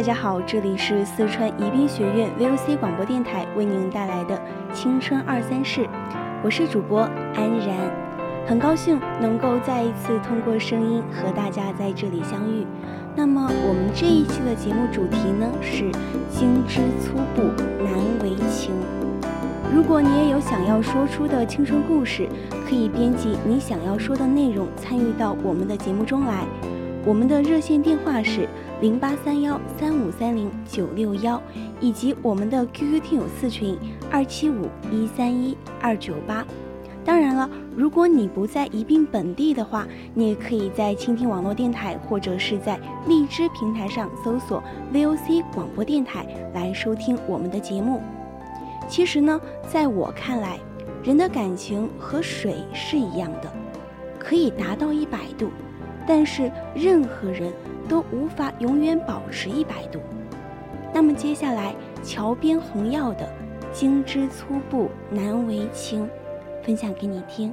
大家好，这里是四川宜宾学院 VOC 广播电台为您带来的《青春二三事》，我是主播安然，很高兴能够再一次通过声音和大家在这里相遇。那么我们这一期的节目主题呢是“精之粗布，难为情”。如果你也有想要说出的青春故事，可以编辑你想要说的内容参与到我们的节目中来。我们的热线电话是零八三幺三五三零九六幺，以及我们的 QQ 听友四群二七五一三一二九八。当然了，如果你不在宜宾本地的话，你也可以在蜻蜓网络电台或者是在荔枝平台上搜索 VOC 广播电台来收听我们的节目。其实呢，在我看来，人的感情和水是一样的，可以达到一百度。但是任何人都无法永远保持一百度。那么接下来，桥边红药的“精之粗布难为情”，分享给你听。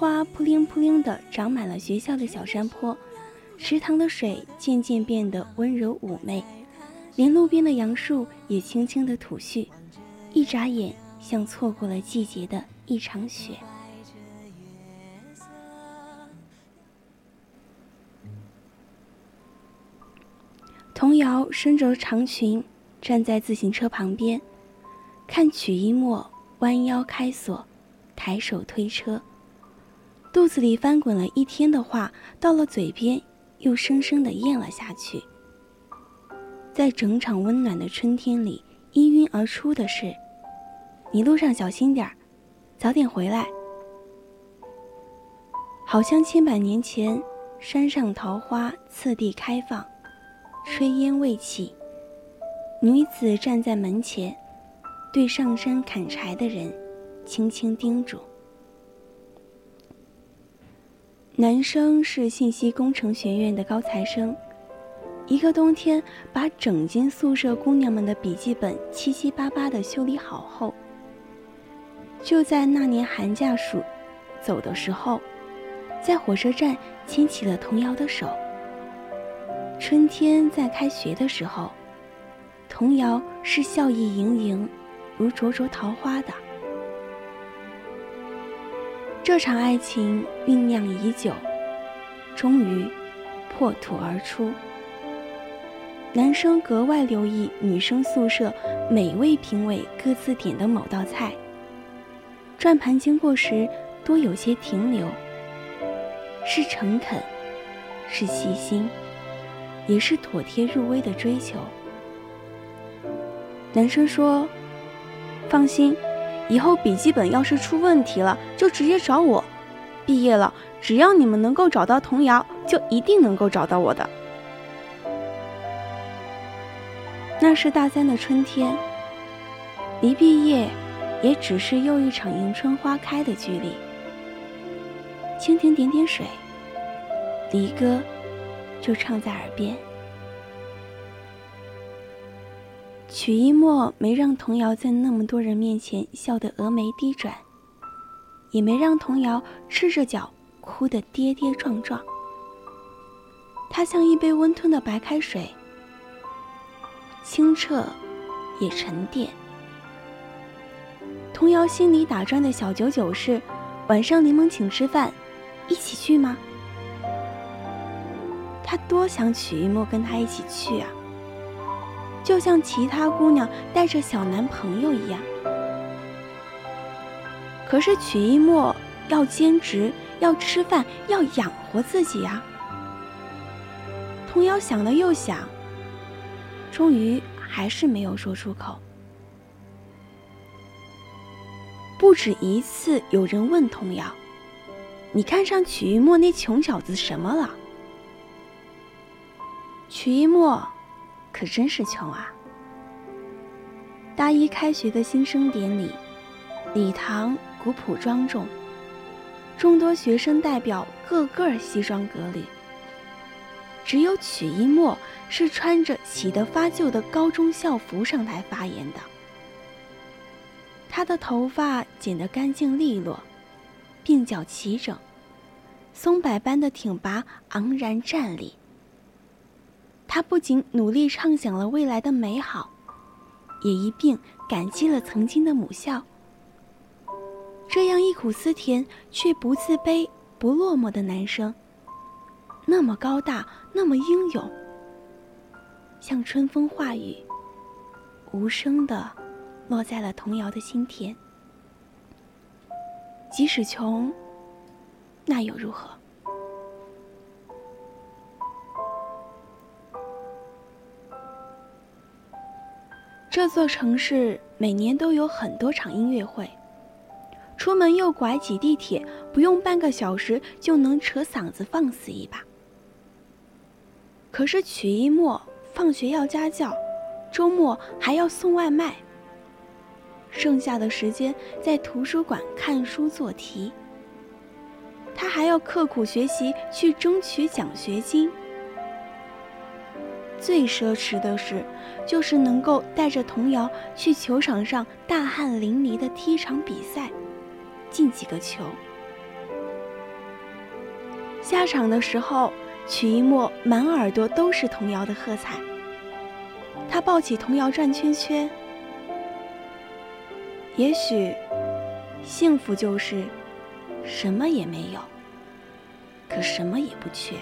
花扑灵扑灵地长满了学校的小山坡，池塘的水渐渐变得温柔妩媚，连路边的杨树也轻轻地吐絮，一眨眼像错过了季节的一场雪。童瑶伸着长裙，站在自行车旁边，看曲一墨弯腰开锁。抬手推车，肚子里翻滚了一天的话，到了嘴边又生生的咽了下去。在整场温暖的春天里，氤氲而出的是：“你路上小心点儿，早点回来。”好像千百年前，山上桃花次第开放，炊烟未起，女子站在门前，对上山砍柴的人。轻轻叮嘱。男生是信息工程学院的高材生，一个冬天把整间宿舍姑娘们的笔记本七七八八的修理好后，就在那年寒假暑走的时候，在火车站牵起了童瑶的手。春天在开学的时候，童谣是笑意盈盈，如灼灼桃花的。这场爱情酝酿已久，终于破土而出。男生格外留意女生宿舍每位评委各自点的某道菜，转盘经过时多有些停留，是诚恳，是细心，也是妥帖入微的追求。男生说：“放心。”以后笔记本要是出问题了，就直接找我。毕业了，只要你们能够找到童谣，就一定能够找到我的。那是大三的春天，离毕业也只是又一场迎春花开的距离。蜻蜓点点水，离歌就唱在耳边。曲一墨没让童瑶在那么多人面前笑得峨眉低转，也没让童谣赤着脚哭得跌跌撞撞。他像一杯温吞的白开水，清澈也沉淀。童谣心里打转的小九九是：晚上柠檬请吃饭，一起去吗？他多想曲一墨跟他一起去啊，就像其他姑娘带着小男朋友一样。可是曲一墨要兼职，要吃饭，要养活自己啊。童瑶想了又想，终于还是没有说出口。不止一次有人问童瑶：“你看上曲一墨那穷小子什么了？”曲一墨可真是穷啊！大一开学的新生典礼，礼堂古朴庄重，众多学生代表个个西装革履，只有曲一墨是穿着洗得发旧的高中校服上台发言的。他的头发剪得干净利落，鬓角齐整，松柏般的挺拔昂然站立。他不仅努力畅想了未来的美好，也一并感激了曾经的母校。这样忆苦思甜却不自卑、不落寞的男生，那么高大，那么英勇，像春风化雨，无声的。落在了童谣的心田。即使穷，那又如何？这座城市每年都有很多场音乐会，出门右拐挤地铁，不用半个小时就能扯嗓子放肆一把。可是曲一墨放学要家教，周末还要送外卖。剩下的时间在图书馆看书做题，他还要刻苦学习去争取奖学金。最奢侈的事，就是能够带着童谣去球场上大汗淋漓的踢场比赛，进几个球。下场的时候，曲一墨满耳朵都是童谣的喝彩，他抱起童谣转圈圈。也许，幸福就是什么也没有，可什么也不缺。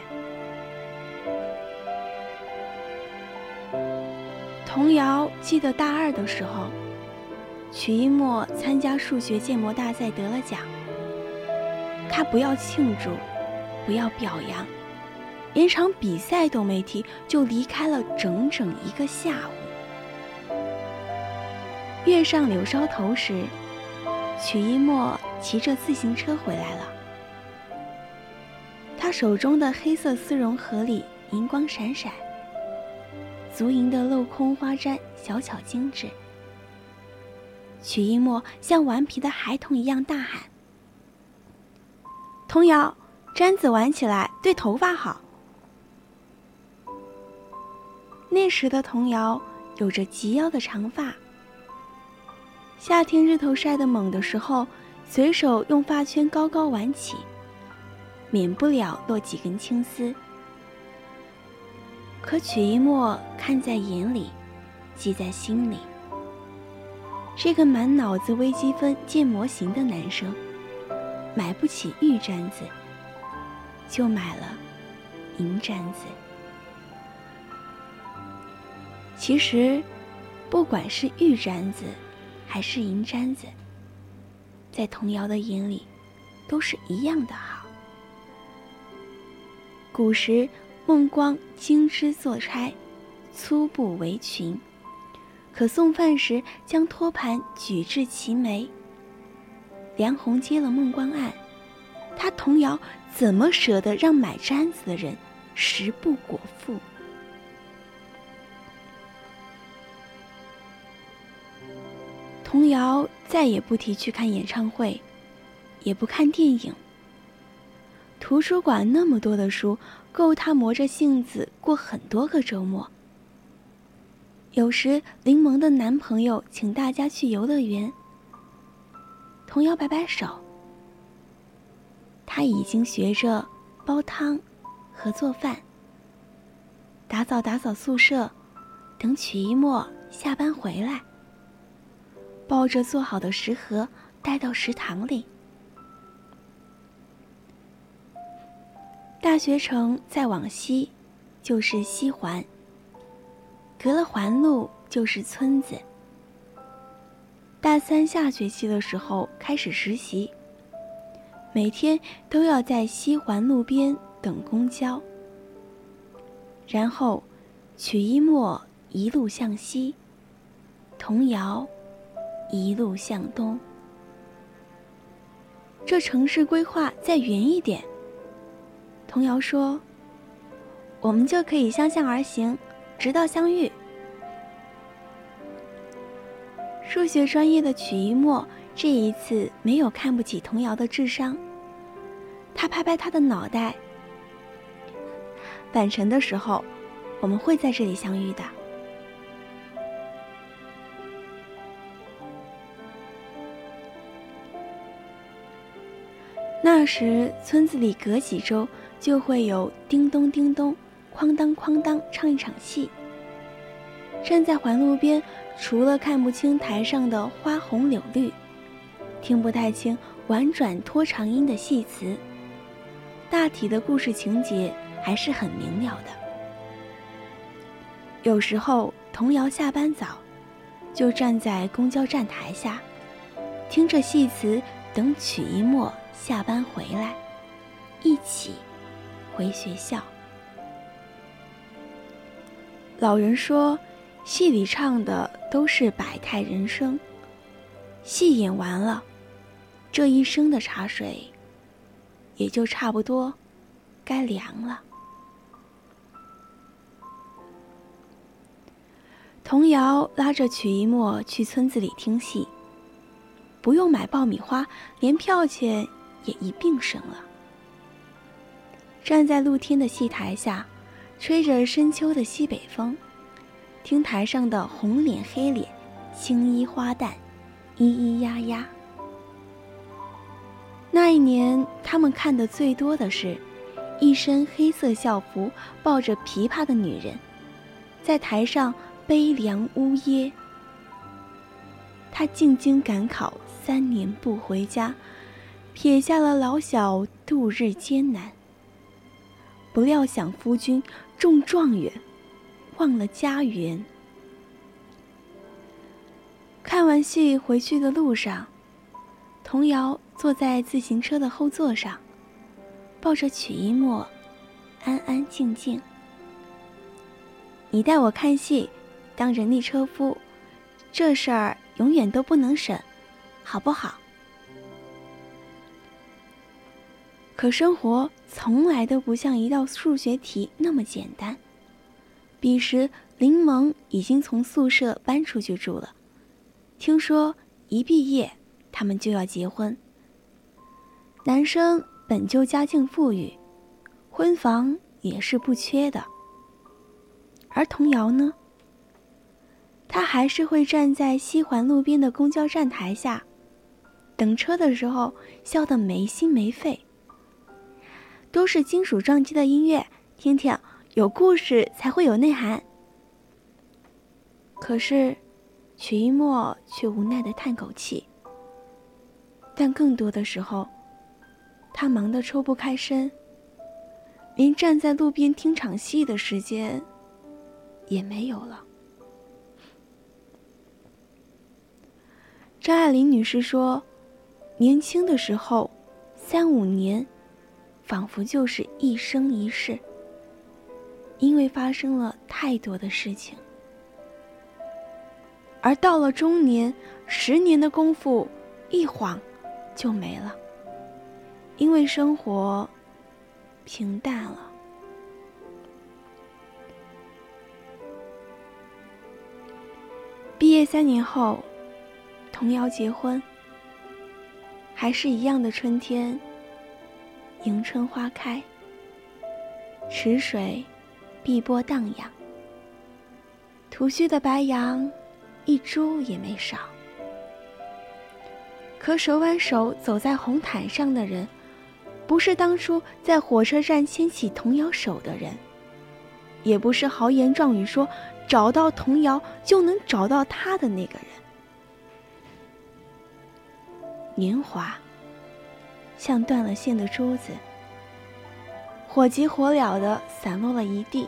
童谣记得大二的时候，曲一墨参加数学建模大赛得了奖，他不要庆祝，不要表扬，连场比赛都没踢，就离开了整整一个下午。月上柳梢头时，曲一墨骑着自行车回来了。他手中的黑色丝绒盒里银光闪闪，足银的镂空花簪小巧精致。曲一墨像顽皮的孩童一样大喊：“童谣，簪子挽起来对头发好。”那时的童谣有着及腰的长发。夏天日头晒得猛的时候，随手用发圈高高挽起，免不了落几根青丝。可曲一墨看在眼里，记在心里。这个满脑子微积分建模型的男生，买不起玉簪子，就买了银簪子。其实，不管是玉簪子。还是银簪子，在童谣的眼里，都是一样的好。古时孟光精织做钗，粗布围裙，可送饭时将托盘举至齐眉。梁鸿接了孟光案，他童谣怎么舍得让买簪子的人食不果腹？童谣再也不提去看演唱会，也不看电影。图书馆那么多的书，够他磨着性子过很多个周末。有时柠檬的男朋友请大家去游乐园，童谣摆摆手，他已经学着煲汤和做饭，打扫打扫宿舍，等曲一墨下班回来，抱着做好的食盒带到食堂里。大学城再往西，就是西环。隔了环路就是村子。大三下学期的时候开始实习，每天都要在西环路边等公交，然后曲一墨一路向西，童谣一路向东。这城市规划再远一点，童谣说，我们就可以相向而行。直到相遇。数学专业的曲一墨这一次没有看不起童谣的智商，他拍拍他的脑袋。返程的时候，我们会在这里相遇的。那时村子里隔几周就会有叮咚叮咚。哐当哐当，唱一场戏。站在环路边，除了看不清台上的花红柳绿，听不太清婉转拖长音的戏词，大体的故事情节还是很明了的。有时候童谣下班早，就站在公交站台下，听着戏词，等曲一末下班回来，一起回学校。老人说，戏里唱的都是百态人生。戏演完了，这一生的茶水也就差不多该凉了。童谣拉着曲一墨去村子里听戏，不用买爆米花，连票钱也一并省了。站在露天的戏台下。吹着深秋的西北风，听台上的红脸黑脸、青衣花旦，咿咿呀呀。那一年，他们看的最多的是，一身黑色校服、抱着琵琶的女人，在台上悲凉呜咽。他进京赶考三年不回家，撇下了老小度日艰难。不料想夫君。中状元，忘了家园。看完戏回去的路上，童谣坐在自行车的后座上，抱着曲一墨，安安静静。你带我看戏，当人力车夫，这事儿永远都不能省，好不好？可生活从来都不像一道数学题那么简单。彼时，林萌已经从宿舍搬出去住了。听说一毕业，他们就要结婚。男生本就家境富裕，婚房也是不缺的。而童谣呢？他还是会站在西环路边的公交站台下，等车的时候笑得没心没肺。都是金属撞击的音乐，听听有故事才会有内涵。可是，曲一墨却无奈的叹口气。但更多的时候，他忙得抽不开身，连站在路边听场戏的时间也没有了。张爱玲女士说：“年轻的时候，三五年。”仿佛就是一生一世，因为发生了太多的事情；而到了中年，十年的功夫一晃就没了，因为生活平淡了。毕业三年后，童谣结婚，还是一样的春天。迎春花开，池水碧波荡漾，吐须的白杨一株也没少。可手挽手走在红毯上的人，不是当初在火车站牵起童谣手的人，也不是豪言壮语说找到童谣就能找到他的那个人。年华像断了线的珠子，火急火燎的散落了一地。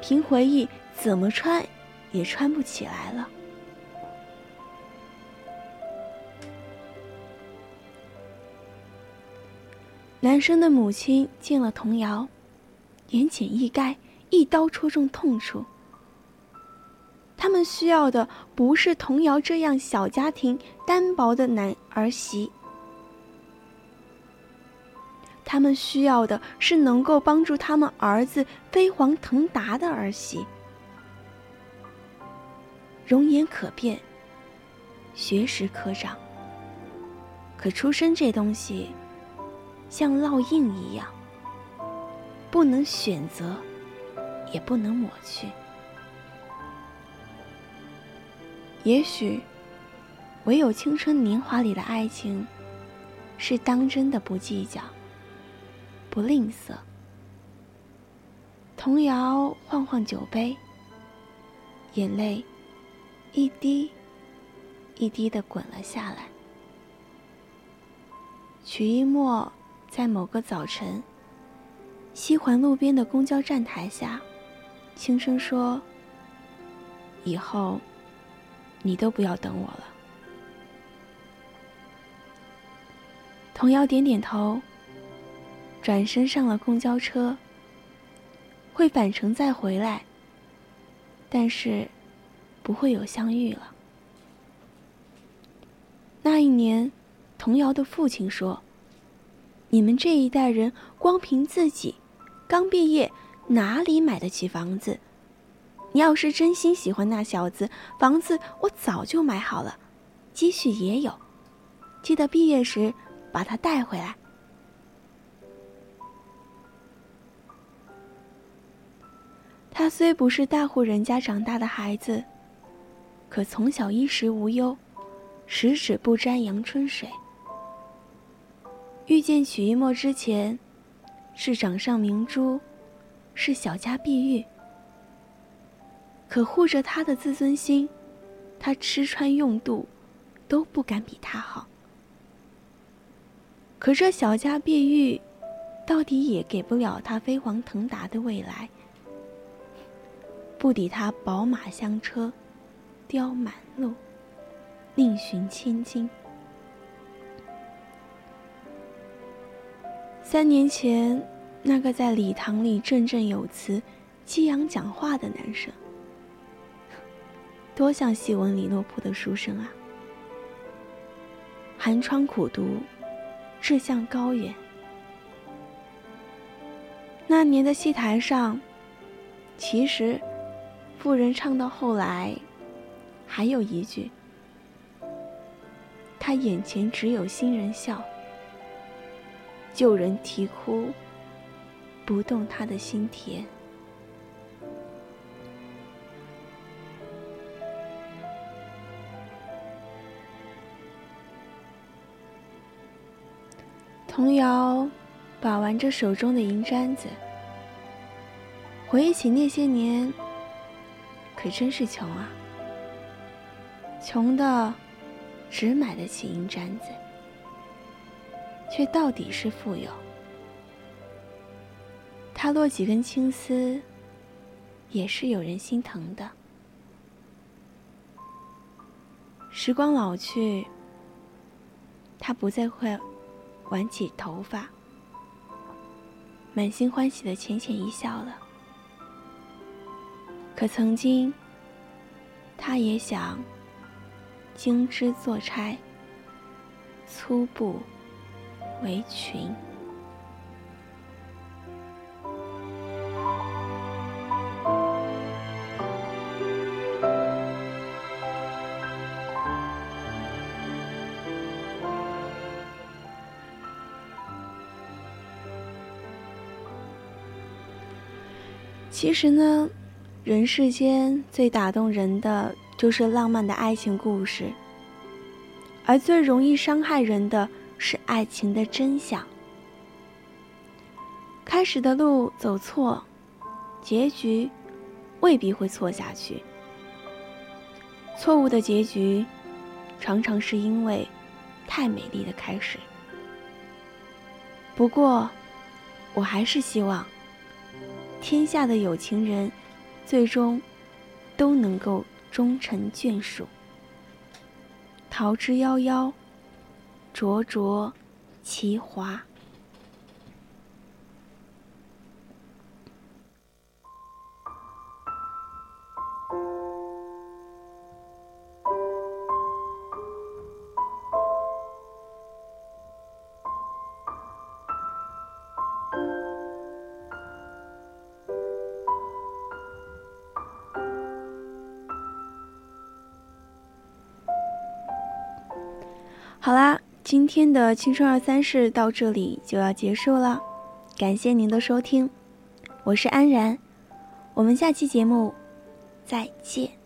凭回忆，怎么穿也穿不起来了。男生的母亲见了童谣，言简意赅，一刀戳中痛处。他们需要的不是童谣这样小家庭单薄的男儿媳，他们需要的是能够帮助他们儿子飞黄腾达的儿媳，容颜可变，学识可长。可出身这东西。像烙印一样，不能选择，也不能抹去。也许，唯有青春年华里的爱情，是当真的不计较，不吝啬。童谣晃晃酒杯，眼泪一滴一滴的滚了下来。曲一墨。在某个早晨，西环路边的公交站台下，轻声说：“以后，你都不要等我了。”童谣点点头，转身上了公交车。会返程再回来，但是不会有相遇了。那一年，童谣的父亲说。你们这一代人光凭自己，刚毕业哪里买得起房子？你要是真心喜欢那小子，房子我早就买好了，积蓄也有，记得毕业时把他带回来。他虽不是大户人家长大的孩子，可从小衣食无忧，十指不沾阳春水。遇见曲一墨之前，是掌上明珠，是小家碧玉。可护着他的自尊心，他吃穿用度，都不敢比他好。可这小家碧玉，到底也给不了他飞黄腾达的未来，不抵他宝马香车，雕满路，另寻千金。三年前，那个在礼堂里振振有词、激昂讲话的男生，多像戏文里落魄的书生啊！寒窗苦读，志向高远。那年的戏台上，其实，妇人唱到后来，还有一句：“他眼前只有新人笑。”旧人啼哭，不动他的心田。童谣把玩着手中的银簪子，回忆起那些年，可真是穷啊！穷的，只买得起银簪子。却到底是富有。他落几根青丝，也是有人心疼的。时光老去，他不再会挽起头发，满心欢喜的浅浅一笑了。可曾经，他也想精织做钗，粗布。围裙。其实呢，人世间最打动人的就是浪漫的爱情故事，而最容易伤害人的。是爱情的真相，开始的路走错，结局未必会错下去。错误的结局，常常是因为太美丽的开始。不过，我还是希望天下的有情人，最终都能够终成眷属。桃之夭夭，灼灼其华。好啦，今天的青春二三事到这里就要结束了，感谢您的收听，我是安然，我们下期节目再见。